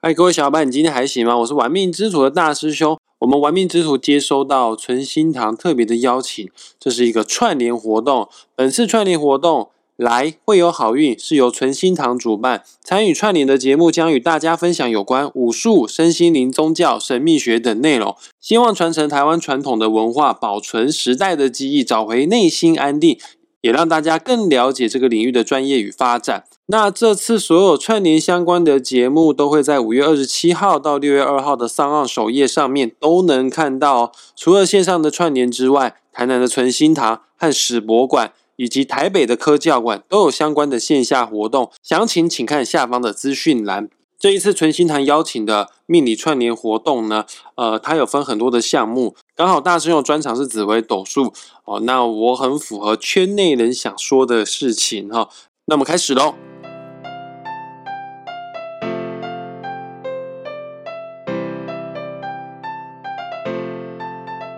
嗨，各位小伙伴，你今天还行吗？我是玩命之徒的大师兄。我们玩命之徒接收到纯心堂特别的邀请，这是一个串联活动。本次串联活动来会有好运，是由纯心堂主办。参与串联的节目将与大家分享有关武术、身心灵、宗教、神秘学等内容，希望传承台湾传统的文化，保存时代的记忆，找回内心安定。也让大家更了解这个领域的专业与发展。那这次所有串联相关的节目都会在五月二十七号到六月二号的上岸首页上面都能看到。哦除了线上的串联之外，台南的存心堂和史博馆以及台北的科教馆都有相关的线下活动，详情请看下方的资讯栏。这一次纯心堂邀请的命理串联活动呢，呃，它有分很多的项目，刚好大师兄专场是紫微斗数哦，那我很符合圈内人想说的事情哈，那我们开始喽。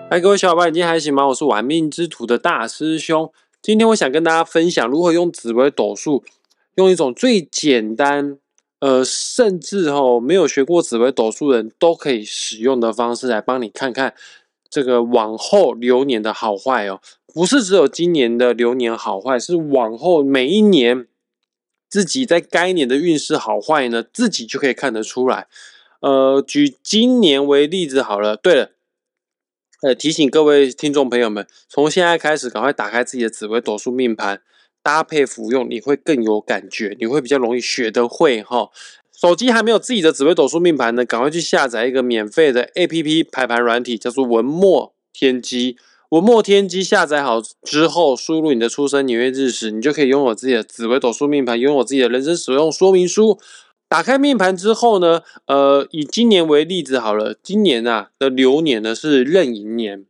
嗨，各位小伙伴，今天还行吗？我是玩命之徒的大师兄，今天我想跟大家分享如何用紫微斗数，用一种最简单。呃，甚至哈没有学过紫微斗数人都可以使用的方式来帮你看看这个往后流年的好坏哦，不是只有今年的流年好坏，是往后每一年自己在该年的运势好坏呢，自己就可以看得出来。呃，举今年为例子好了。对了，呃，提醒各位听众朋友们，从现在开始赶快打开自己的紫微斗数命盘。搭配服用，你会更有感觉，你会比较容易学得会哈。手机还没有自己的紫微斗数命盘呢，赶快去下载一个免费的 A P P 排盘软体，叫做文墨天机。文墨天机下载好之后，输入你的出生年月日时，你就可以拥有自己的紫微斗数命盘，拥有自己的人生使用说明书。打开命盘之后呢，呃，以今年为例子好了，今年啊的流年呢是壬寅年。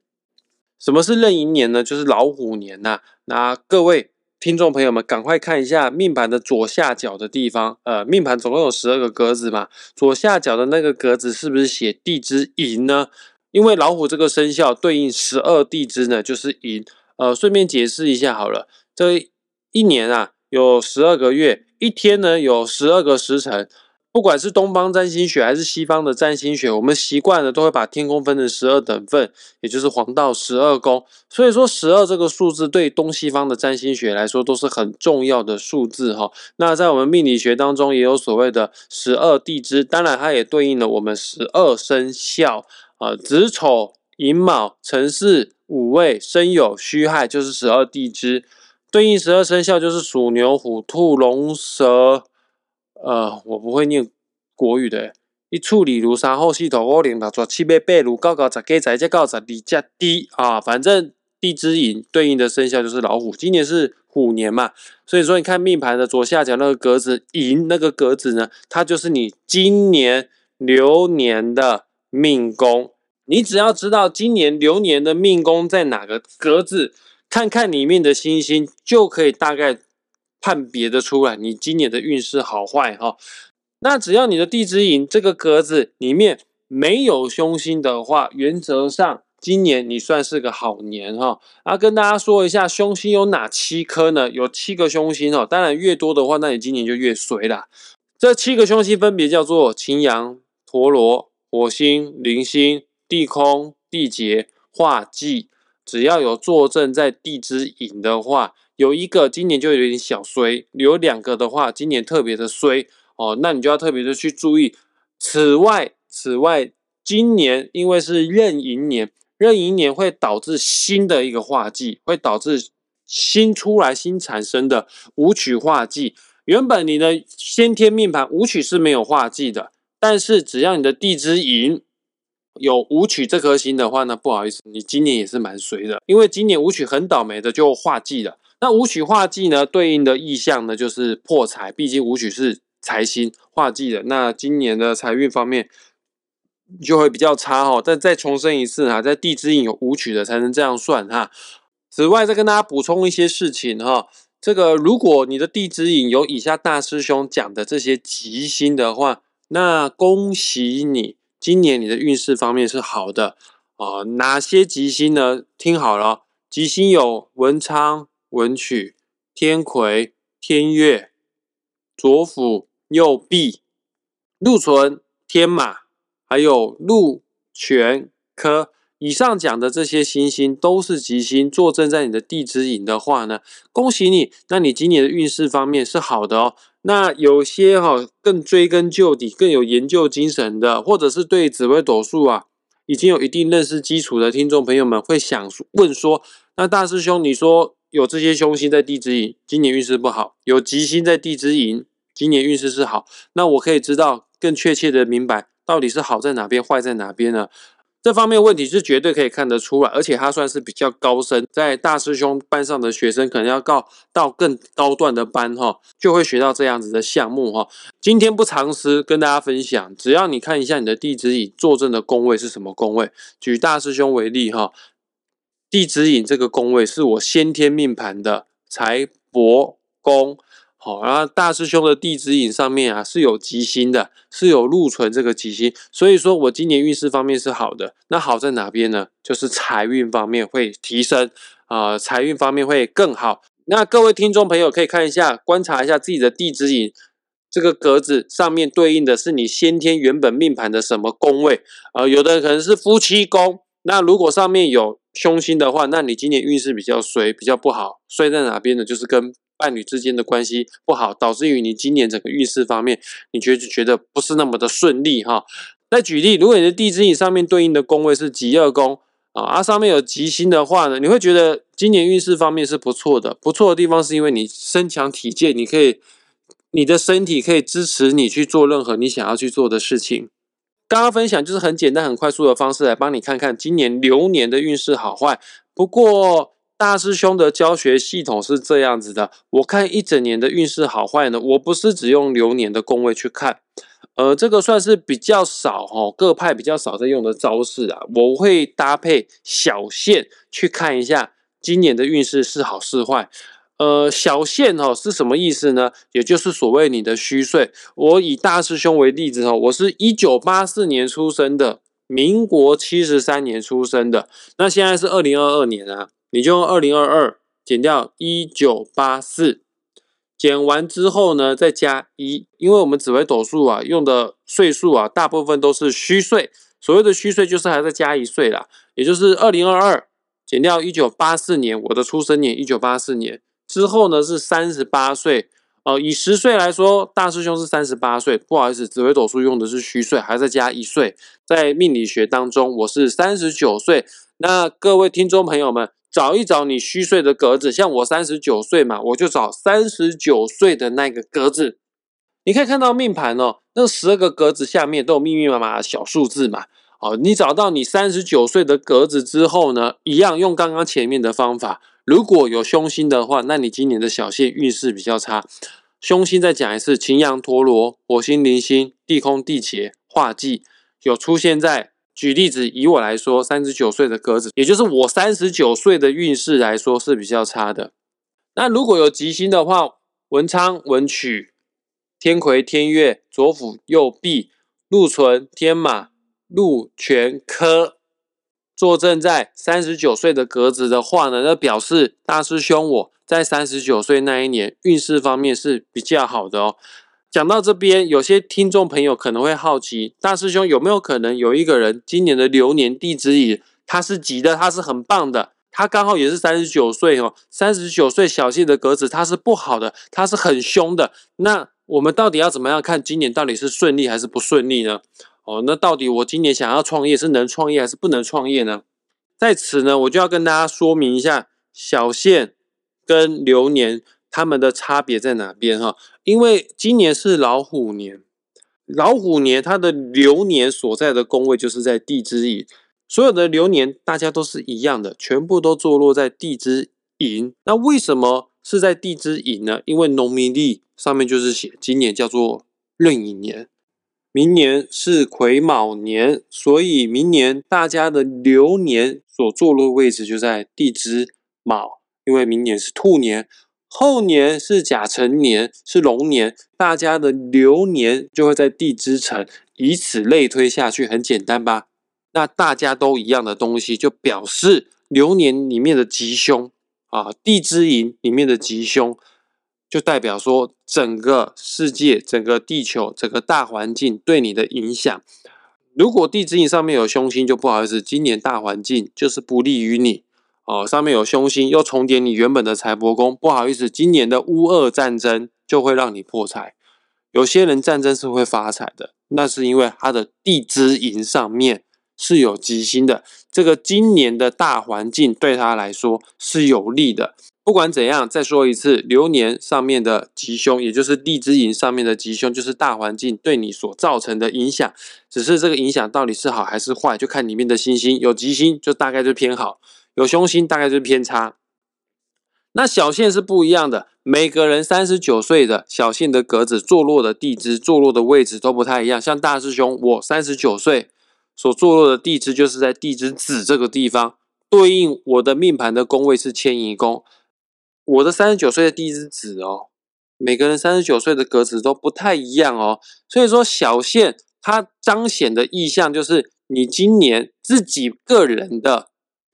什么是壬寅年呢？就是老虎年呐。那各位。听众朋友们，赶快看一下命盘的左下角的地方。呃，命盘总共有十二个格子嘛，左下角的那个格子是不是写地支寅呢？因为老虎这个生肖对应十二地支呢，就是寅。呃，顺便解释一下好了，这一年啊有十二个月，一天呢有十二个时辰。不管是东方占星学还是西方的占星学，我们习惯了都会把天空分成十二等份，也就是黄道十二宫。所以说，十二这个数字对东西方的占星学来说都是很重要的数字哈。那在我们命理学当中也有所谓的十二地支，当然它也对应了我们十二生肖啊，子丑寅卯辰巳午未申酉戌亥就是十二地支，对应十二生肖就是鼠牛虎兔龙蛇。呃，我不会念国语的。一处理如三后四头五零六十七八八如九九十加十再九十二加 D 啊，反正地支寅对应的生肖就是老虎，今年是虎年嘛，所以说你看命盘的左下角那个格子寅那个格子呢，它就是你今年流年的命宫。你只要知道今年流年的命宫在哪个格子，看看里面的星星，就可以大概。判别的出来，你今年的运势好坏哈。那只要你的地支寅这个格子里面没有凶星的话，原则上今年你算是个好年哈。啊，跟大家说一下，凶星有哪七颗呢？有七个凶星哦。当然越多的话，那你今年就越衰啦。这七个凶星分别叫做擎羊、陀螺、火星、铃星、地空、地劫、化忌。只要有坐镇在地支寅的话。有一个今年就有点小衰，有两个的话，今年特别的衰哦，那你就要特别的去注意。此外，此外，今年因为是壬寅年，壬寅年会导致新的一个化忌，会导致新出来新产生的武曲化忌。原本你的先天命盘武曲是没有化忌的，但是只要你的地支寅有武曲这颗星的话呢，不好意思，你今年也是蛮衰的，因为今年武曲很倒霉的就化忌了。那武曲化忌呢，对应的意象呢就是破财，毕竟武曲是财星化忌的。那今年的财运方面就会比较差哈。但再重申一次哈，在地支印有武曲的才能这样算哈。此外，再跟大家补充一些事情哈。这个如果你的地支印有以下大师兄讲的这些吉星的话，那恭喜你，今年你的运势方面是好的啊。哪些吉星呢？听好了，吉星有文昌。文曲、天魁、天月、左辅、右弼、禄存、天马，还有禄、全、科。以上讲的这些星星都是吉星，坐镇在你的地支引的话呢，恭喜你，那你今年的运势方面是好的哦。那有些哈更追根究底、更有研究精神的，或者是对紫微斗数啊已经有一定认识基础的听众朋友们，会想问说：那大师兄，你说有这些凶星在地支引，今年运势不好；有吉星在地支引，今年运势是好。那我可以知道更确切的明白，到底是好在哪边，坏在哪边呢？这方面问题是绝对可以看得出来，而且他算是比较高深，在大师兄班上的学生可能要到到更高段的班哈，就会学到这样子的项目哈。今天不藏私跟大家分享，只要你看一下你的地址引坐镇的宫位是什么宫位。举大师兄为例哈，地支引这个宫位是我先天命盘的财帛宫。好，然后大师兄的地支引上面啊是有吉星的，是有禄存这个吉星，所以说我今年运势方面是好的。那好在哪边呢？就是财运方面会提升啊，财运方面会更好。那各位听众朋友可以看一下，观察一下自己的地支引这个格子上面对应的是你先天原本命盘的什么宫位？呃，有的可能是夫妻宫，那如果上面有凶星的话，那你今年运势比较衰，比较不好。衰在哪边呢？就是跟伴侣之间的关系不好，导致于你今年整个运势方面，你觉得觉得不是那么的顺利哈。再举例，如果你的地支引上面对应的宫位是吉二宫啊，啊上面有吉星的话呢，你会觉得今年运势方面是不错的。不错的地方是因为你身强体健，你可以你的身体可以支持你去做任何你想要去做的事情。刚刚分享就是很简单、很快速的方式来帮你看看今年流年的运势好坏。不过。大师兄的教学系统是这样子的，我看一整年的运势好坏呢，我不是只用流年的宫位去看，呃，这个算是比较少哈，各派比较少在用的招式啊，我会搭配小线去看一下今年的运势是好是坏。呃，小限哈是什么意思呢？也就是所谓你的虚岁。我以大师兄为例子哈，我是一九八四年出生的，民国七十三年出生的，那现在是二零二二年啊。你就用二零二二减掉一九八四，减完之后呢，再加一，因为我们紫微斗数啊用的岁数啊，大部分都是虚岁，所谓的虚岁就是还在加一岁啦，也就是二零二二减掉一九八四年，我的出生年一九八四年之后呢是三十八岁，哦，以十岁来说，大师兄是三十八岁，不好意思，紫微斗数用的是虚岁，还在加一岁，在命理学当中我是三十九岁，那各位听众朋友们。找一找你虚岁的格子，像我三十九岁嘛，我就找三十九岁的那个格子。你可以看到命盘哦，那十二个格子下面都有密密麻麻的小数字嘛。哦，你找到你三十九岁的格子之后呢，一样用刚刚前面的方法。如果有凶星的话，那你今年的小限运势比较差。凶星再讲一次：擎羊、陀罗、火星、铃星、地空、地劫、化忌，有出现在。举例子，以我来说，三十九岁的格子，也就是我三十九岁的运势来说是比较差的。那如果有吉星的话，文昌、文曲、天魁、天月、左辅、右弼、禄存、天马、禄全科，坐镇在三十九岁的格子的话呢，那表示大师兄我在三十九岁那一年运势方面是比较好的哦。讲到这边，有些听众朋友可能会好奇，大师兄有没有可能有一个人今年的流年地支引他是吉的，他是很棒的，他刚好也是三十九岁哦，三十九岁小气的格子，他是不好的，他是很凶的。那我们到底要怎么样看今年到底是顺利还是不顺利呢？哦，那到底我今年想要创业是能创业还是不能创业呢？在此呢，我就要跟大家说明一下小限跟流年。他们的差别在哪边哈？因为今年是老虎年，老虎年它的流年所在的宫位就是在地支寅，所有的流年大家都是一样的，全部都坐落在地支寅。那为什么是在地支寅呢？因为农民历上面就是写今年叫做壬寅年，明年是癸卯年，所以明年大家的流年所坐落位置就在地支卯，因为明年是兔年。后年是甲辰年，是龙年，大家的流年就会在地支辰，以此类推下去，很简单吧？那大家都一样的东西，就表示流年里面的吉凶啊，地支寅里面的吉凶，就代表说整个世界、整个地球、整个大环境对你的影响。如果地支印上面有凶星，就不好意思，今年大环境就是不利于你哦。上面有凶星又重叠你原本的财帛宫，不好意思，今年的乌俄战争就会让你破财。有些人战争是会发财的，那是因为他的地支银上面是有吉星的，这个今年的大环境对他来说是有利的。不管怎样，再说一次，流年上面的吉凶，也就是地支寅上面的吉凶，就是大环境对你所造成的影响。只是这个影响到底是好还是坏，就看里面的星星。有吉星就大概就偏好，有凶星大概就偏差。那小线是不一样的，每个人三十九岁的小线的格子坐落的地支坐落的位置都不太一样。像大师兄，我三十九岁所坐落的地支就是在地支子这个地方，对应我的命盘的宫位是迁移宫。我的三十九岁的地支子哦，每个人三十九岁的格子都不太一样哦，所以说小限它彰显的意象就是你今年自己个人的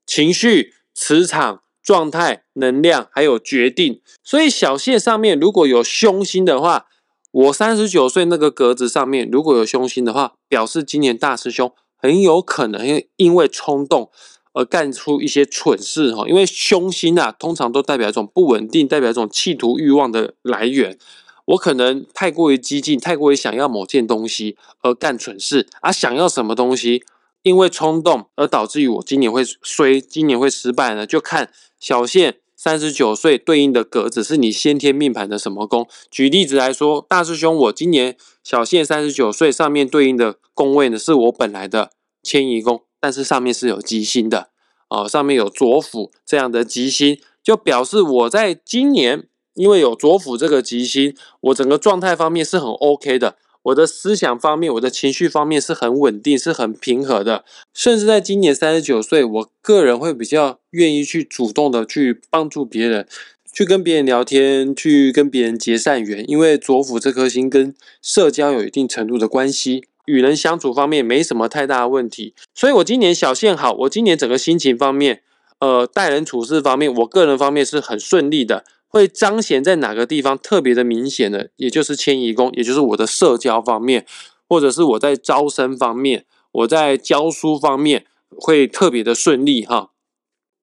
情绪、磁场、状态、能量还有决定。所以小限上面如果有凶星的话，我三十九岁那个格子上面如果有凶星的话，表示今年大师兄很有可能因为冲动。而干出一些蠢事哈，因为凶星啊，通常都代表一种不稳定，代表一种企图欲望的来源。我可能太过于激进，太过于想要某件东西而干蠢事啊，想要什么东西，因为冲动而导致于我今年会衰，今年会失败呢？就看小线三十九岁对应的格子是你先天命盘的什么宫？举例子来说，大师兄，我今年小线三十九岁上面对应的宫位呢，是我本来的迁移宫。但是上面是有吉星的哦，上面有左辅这样的吉星，就表示我在今年因为有左辅这个吉星，我整个状态方面是很 OK 的，我的思想方面、我的情绪方面是很稳定、是很平和的，甚至在今年三十九岁，我个人会比较愿意去主动的去帮助别人，去跟别人聊天，去跟别人结善缘，因为左辅这颗星跟社交有一定程度的关系。与人相处方面没什么太大的问题，所以我今年小线好，我今年整个心情方面，呃，待人处事方面，我个人方面是很顺利的，会彰显在哪个地方特别的明显的，也就是迁移宫，也就是我的社交方面，或者是我在招生方面，我在教书方面会特别的顺利哈。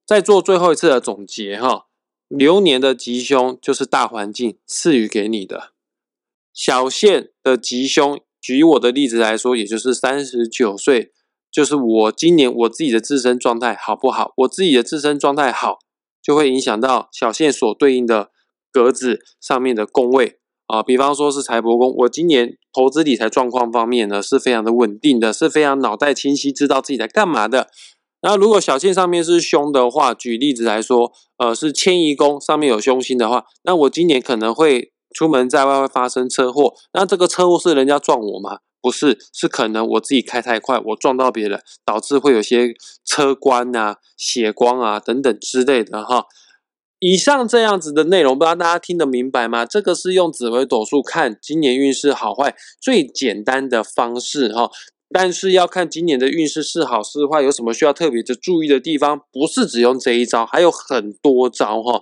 再做最后一次的总结哈，流年的吉凶就是大环境赐予给你的，小线的吉凶。举我的例子来说，也就是三十九岁，就是我今年我自己的自身状态好不好？我自己的自身状态好，就会影响到小线所对应的格子上面的宫位啊。比方说是财帛宫，我今年投资理财状况方面呢是非常的稳定的，是非常脑袋清晰，知道自己在干嘛的。那如果小线上面是凶的话，举例子来说，呃，是迁移宫上面有凶星的话，那我今年可能会。出门在外会发生车祸，那这个车祸是人家撞我吗？不是，是可能我自己开太快，我撞到别人，导致会有些车关啊、血光啊等等之类的哈。以上这样子的内容，不知道大家听得明白吗？这个是用紫微斗数看今年运势好坏最简单的方式哈。但是要看今年的运势是好是坏，有什么需要特别的注意的地方，不是只用这一招，还有很多招哈。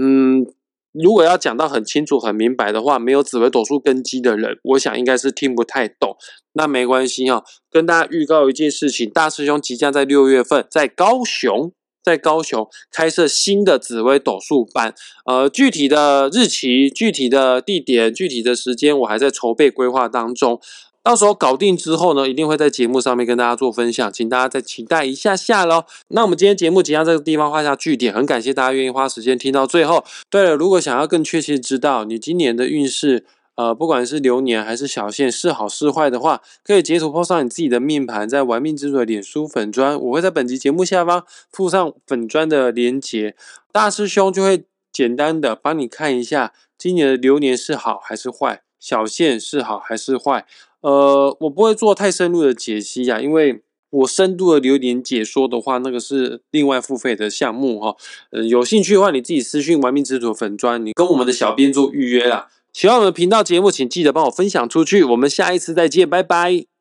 嗯。如果要讲到很清楚、很明白的话，没有紫微斗数根基的人，我想应该是听不太懂。那没关系哈，跟大家预告一件事情：大师兄即将在六月份在高雄，在高雄开设新的紫微斗数班。呃，具体的日期、具体的地点、具体的时间，我还在筹备规划当中。到时候搞定之后呢，一定会在节目上面跟大家做分享，请大家再期待一下下喽。那我们今天节目即将这个地方画下句点，很感谢大家愿意花时间听到最后。对了，如果想要更确切知道你今年的运势，呃，不管是流年还是小线是好是坏的话，可以截图 po 上你自己的命盘，在玩命之主的脸书粉砖，我会在本集节目下方附上粉砖的连结，大师兄就会简单的帮你看一下今年的流年是好还是坏，小线是好还是坏。呃，我不会做太深入的解析呀，因为我深度的留言解说的话，那个是另外付费的项目哈。呃，有兴趣的话，你自己私信玩命之徒粉砖，你跟我们的小编做预约啦。喜欢我们频道节目，请记得帮我分享出去。我们下一次再见，拜拜。